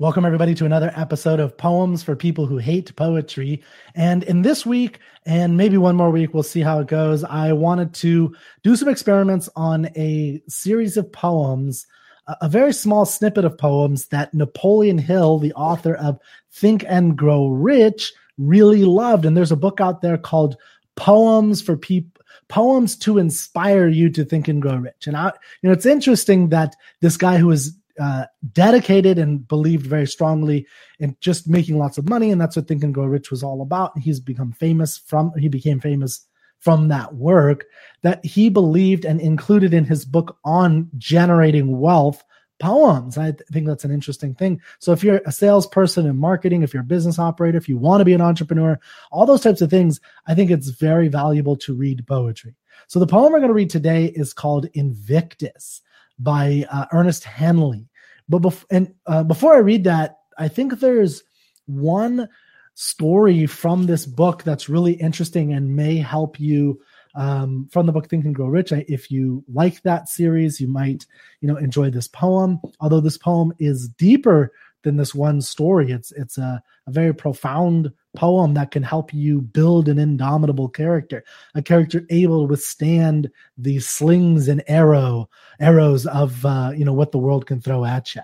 Welcome, everybody, to another episode of Poems for People Who Hate Poetry. And in this week, and maybe one more week, we'll see how it goes. I wanted to do some experiments on a series of poems, a very small snippet of poems that Napoleon Hill, the author of Think and Grow Rich, really loved. And there's a book out there called Poems for People poems to inspire you to think and grow rich. And I, you know, it's interesting that this guy who was uh, dedicated and believed very strongly in just making lots of money, and that's what Think and Grow Rich was all about. He's become famous from he became famous from that work that he believed and included in his book on generating wealth poems. I th- think that's an interesting thing. So if you're a salesperson in marketing, if you're a business operator, if you want to be an entrepreneur, all those types of things, I think it's very valuable to read poetry. So the poem we're going to read today is called Invictus by uh, Ernest Henley. But bef- and uh, before I read that, I think there's one story from this book that's really interesting and may help you um, from the book Think and Grow Rich. If you like that series, you might you know enjoy this poem. Although this poem is deeper than this one story, it's it's a, a very profound poem that can help you build an indomitable character, a character able to withstand the slings and arrow arrows of uh, you know what the world can throw at you.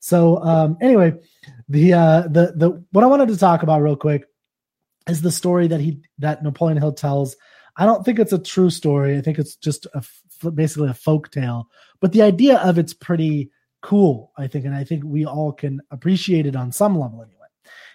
So um, anyway, the uh, the the what I wanted to talk about real quick is the story that he that Napoleon Hill tells. I don't think it's a true story. I think it's just basically a folk tale, but the idea of it's pretty cool. I think, and I think we all can appreciate it on some level anyway.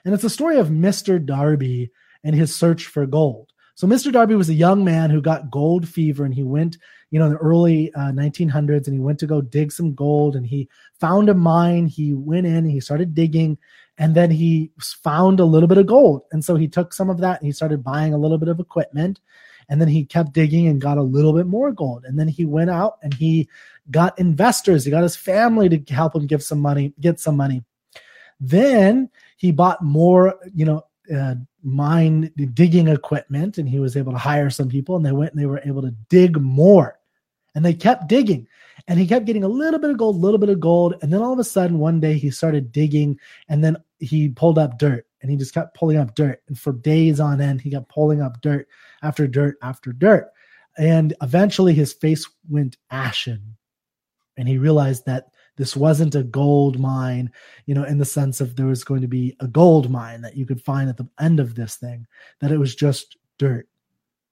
And it's a story of Mr. Darby and his search for gold. So Mr. Darby was a young man who got gold fever and he went, you know, in the early uh, 1900s and he went to go dig some gold and he found a mine. He went in he started digging and then he found a little bit of gold. And so he took some of that and he started buying a little bit of equipment and then he kept digging and got a little bit more gold. And then he went out and he got investors. He got his family to help him give some money, get some money. Then he bought more, you know, uh, mine digging equipment and he was able to hire some people and they went and they were able to dig more. And they kept digging and he kept getting a little bit of gold, a little bit of gold. And then all of a sudden, one day he started digging and then he pulled up dirt and he just kept pulling up dirt. And for days on end, he kept pulling up dirt after dirt after dirt. And eventually his face went ashen and he realized that this wasn't a gold mine, you know, in the sense of there was going to be a gold mine that you could find at the end of this thing, that it was just dirt,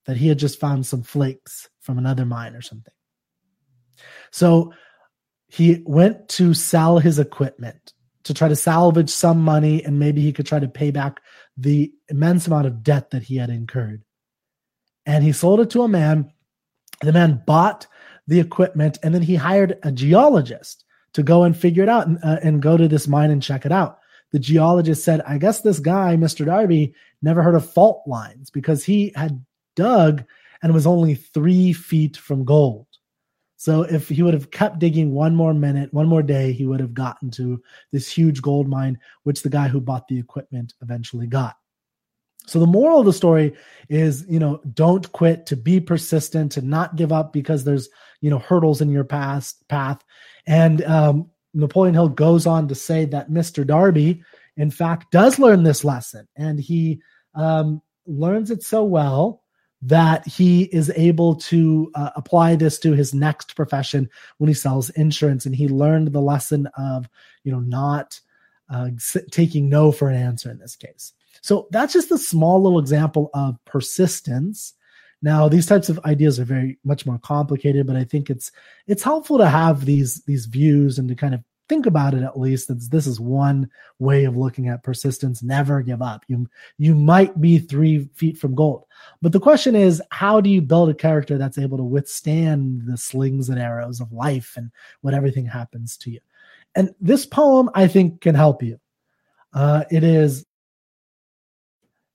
that he had just found some flakes from another mine or something. So he went to sell his equipment to try to salvage some money and maybe he could try to pay back the immense amount of debt that he had incurred. And he sold it to a man. The man bought the equipment and then he hired a geologist to go and figure it out and, uh, and go to this mine and check it out. The geologist said, I guess this guy, Mr. Darby, never heard of fault lines because he had dug and was only three feet from gold. So if he would have kept digging one more minute, one more day, he would have gotten to this huge gold mine, which the guy who bought the equipment eventually got. So the moral of the story is, you know, don't quit, to be persistent, to not give up because there's, you know, hurdles in your past path. And um, Napoleon Hill goes on to say that Mr. Darby, in fact, does learn this lesson, and he um, learns it so well that he is able to uh, apply this to his next profession when he sells insurance. And he learned the lesson of, you know, not uh, taking no for an answer in this case. So that's just a small little example of persistence. Now, these types of ideas are very much more complicated, but I think it's it's helpful to have these these views and to kind of think about it at least this is one way of looking at persistence. Never give up. You you might be three feet from gold. But the question is how do you build a character that's able to withstand the slings and arrows of life and what everything happens to you? And this poem i think can help you. Uh, it is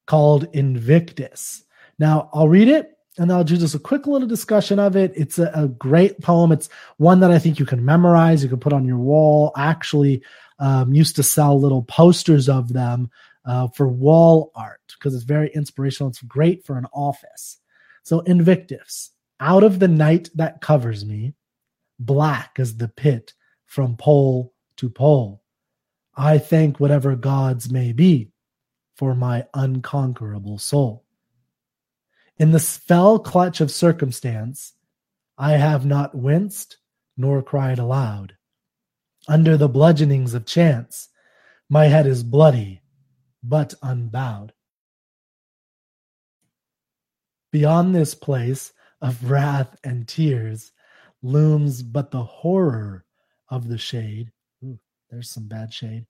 called Invictus. Now, I'll read it and I'll do just a quick little discussion of it. It's a, a, great poem. It's one that I think you can memorize, you can put on your wall. Actually um, used to sell little posters of them uh, for wall art because it's very inspirational. It's great for an office. So, Invictus, out of the night that covers me, black as the pit from pole to pole. I thank whatever gods may be for my unconquerable soul. In the fell clutch of circumstance, I have not winced nor cried aloud. Under the bludgeonings of chance, my head is bloody, but unbowed. Beyond this place of wrath and tears looms but the horror of the shade. Ooh, there's some bad shade.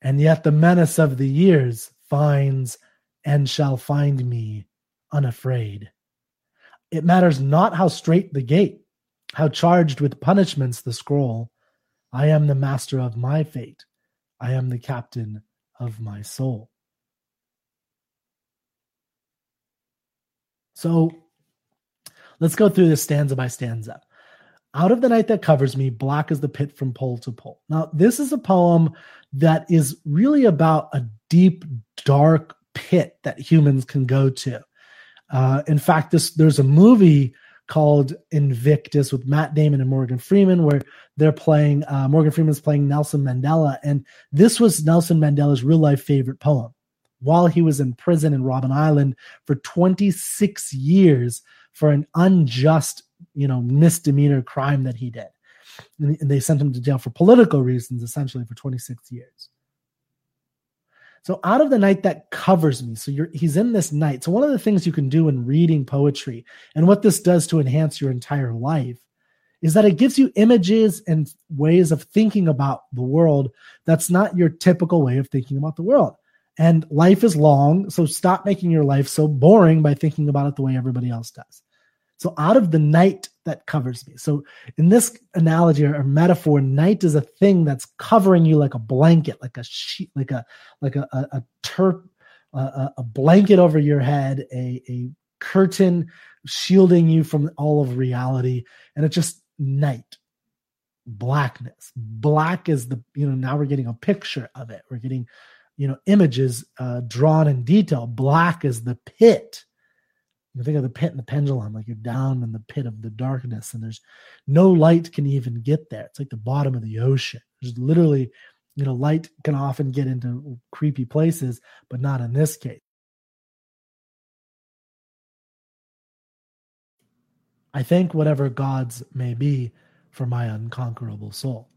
And yet the menace of the years finds and shall find me unafraid. It matters not how straight the gate, how charged with punishments the scroll. I am the master of my fate. I am the captain of my soul. So let's go through this stanza by stanza. Out of the night that covers me, black is the pit from pole to pole. Now, this is a poem that is really about a deep, dark pit that humans can go to. Uh, in fact, this there's a movie called Invictus with Matt Damon and Morgan Freeman, where they're playing uh, Morgan Freeman's playing Nelson Mandela, and this was Nelson Mandela's real life favorite poem. While he was in prison in Robben Island for 26 years for an unjust, you know, misdemeanor crime that he did, and they sent him to jail for political reasons, essentially for 26 years. So out of the night that covers me. So you're he's in this night. So one of the things you can do in reading poetry and what this does to enhance your entire life is that it gives you images and ways of thinking about the world that's not your typical way of thinking about the world. And life is long, so stop making your life so boring by thinking about it the way everybody else does. So out of the night that covers me. So in this analogy or, metaphor, night is a thing that's covering you like a blanket, like a sheet, like a like a a, a terp, a, a blanket over your head, a a curtain shielding you from all of reality, and it's just night, blackness. Black is the you know now we're getting a picture of it. We're getting you know images uh, drawn in detail. Black is the pit you think of the pit and the pendulum, like you're down in the pit of the darkness, and there's no light can even get there. It's like the bottom of the ocean. There's literally, you know, light can often get into creepy places, but not in this case. I thank whatever gods may be for my unconquerable soul.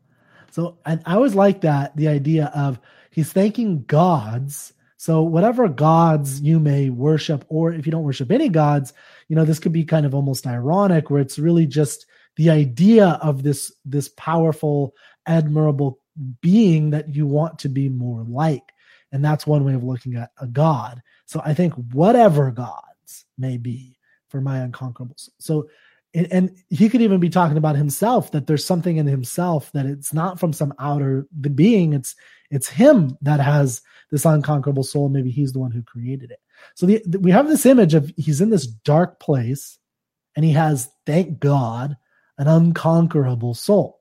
So and I always like that the idea of he's thanking gods so, whatever gods you may worship, or if you don't worship any gods, you know, this could be kind of almost ironic where it's really just the idea of this, this powerful, admirable being that you want to be more like. And that's one way of looking at a god. So, I think whatever gods may be for my unconquerables. So, and he could even be talking about himself that there's something in himself that it's not from some outer the being it's it's him that has this unconquerable soul. Maybe he's the one who created it. So the, the, we have this image of he's in this dark place and he has, thank God, an unconquerable soul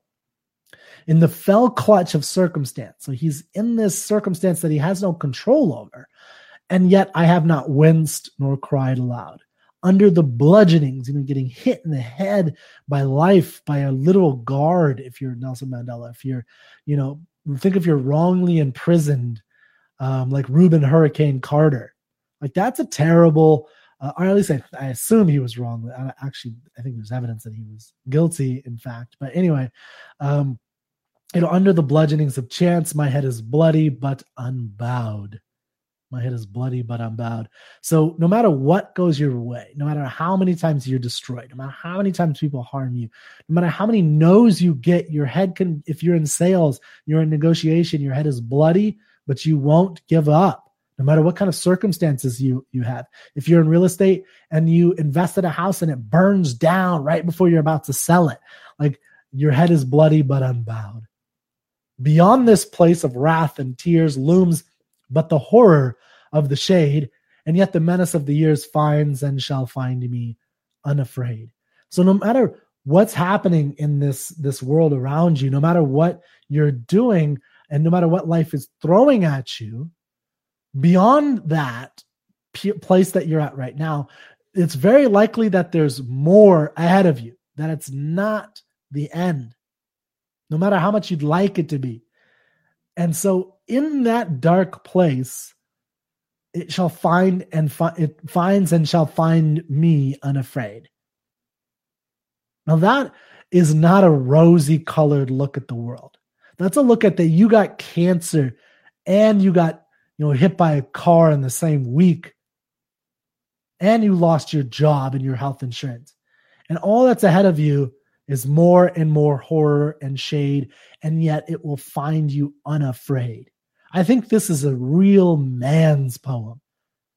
in the fell clutch of circumstance. So he's in this circumstance that he has no control over. And yet I have not winced nor cried aloud. Under the bludgeonings, you know, getting hit in the head by life, by a literal guard, if you're Nelson Mandela, if you're, you know, think if you're wrongly imprisoned um, like Rubin Hurricane Carter. Like that's a terrible, uh, or at least I, I assume he was wrong. I, actually, I think there's evidence that he was guilty, in fact. But anyway, um, you know, under the bludgeonings of chance, my head is bloody but unbowed. My head is bloody but unbowed. So no matter what goes your way, no matter how many times you're destroyed, no matter how many times people harm you, no matter how many no's you get, your head can, if you're in sales, you're in negotiation, your head is bloody but you won't give up no matter what kind of circumstances you you have if you're in real estate and you invest in a house and it burns down right before you're about to sell it like your head is bloody but unbowed beyond this place of wrath and tears looms but the horror of the shade and yet the menace of the years finds and shall find me unafraid so no matter what's happening in this this world around you no matter what you're doing and no matter what life is throwing at you, beyond that place that you're at right now, it's very likely that there's more ahead of you, that it's not the end, no matter how much you'd like it to be. And so in that dark place, it shall find and fi- it finds and shall find me unafraid. Now that is not a rosy colored look at the world. That's a look at that you got cancer and you got you know hit by a car in the same week and you lost your job and your health insurance. And all that's ahead of you is more and more horror and shade, and yet it will find you unafraid. I think this is a real man's poem.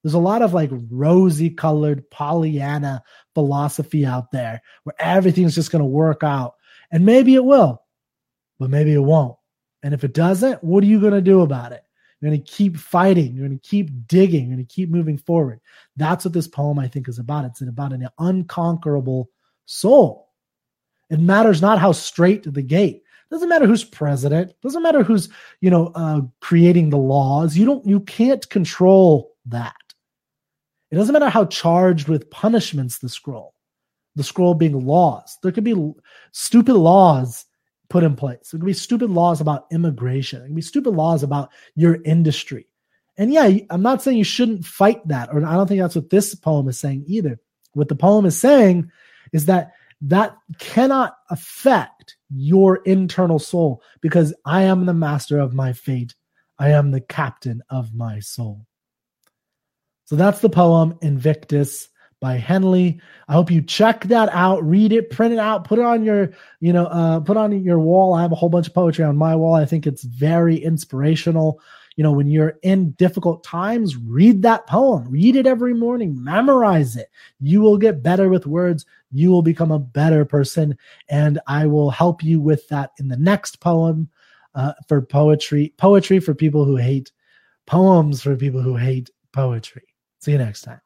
There's a lot of like rosy colored Pollyanna philosophy out there where everything's just going to work out. And maybe it will, but maybe it won't. And if it doesn't, what are you going to do about it? You're going to keep fighting. You're going to keep digging. You're going to keep moving forward. That's what this poem, I think, is about. It's about an unconquerable soul. It matters not how straight the gate. Doesn't matter who's president. Doesn't matter who's you know uh, creating the laws. You don't. You can't control that. It doesn't matter how charged with punishments the scroll. The scroll being laws. There could be stupid laws put in place. There could be stupid laws about immigration. There could be stupid laws about your industry. And yeah, I'm not saying you shouldn't fight that, or I don't think that's what this poem is saying either. What the poem is saying is that that cannot affect your internal soul because I am the master of my fate. I am the captain of my soul. So that's the poem Invictus by Henley. I hope you check that out, read it, print it out, put it on your, you know, uh, put on your wall. I have a whole bunch of poetry on my wall. I think it's very inspirational. You know, when you're in difficult times, read that poem, read it every morning, memorize it. You will get better with words. You will become a better person. And I will help you with that in the next poem uh, for poetry, poetry for people who hate poems for people who hate poetry. See you next time.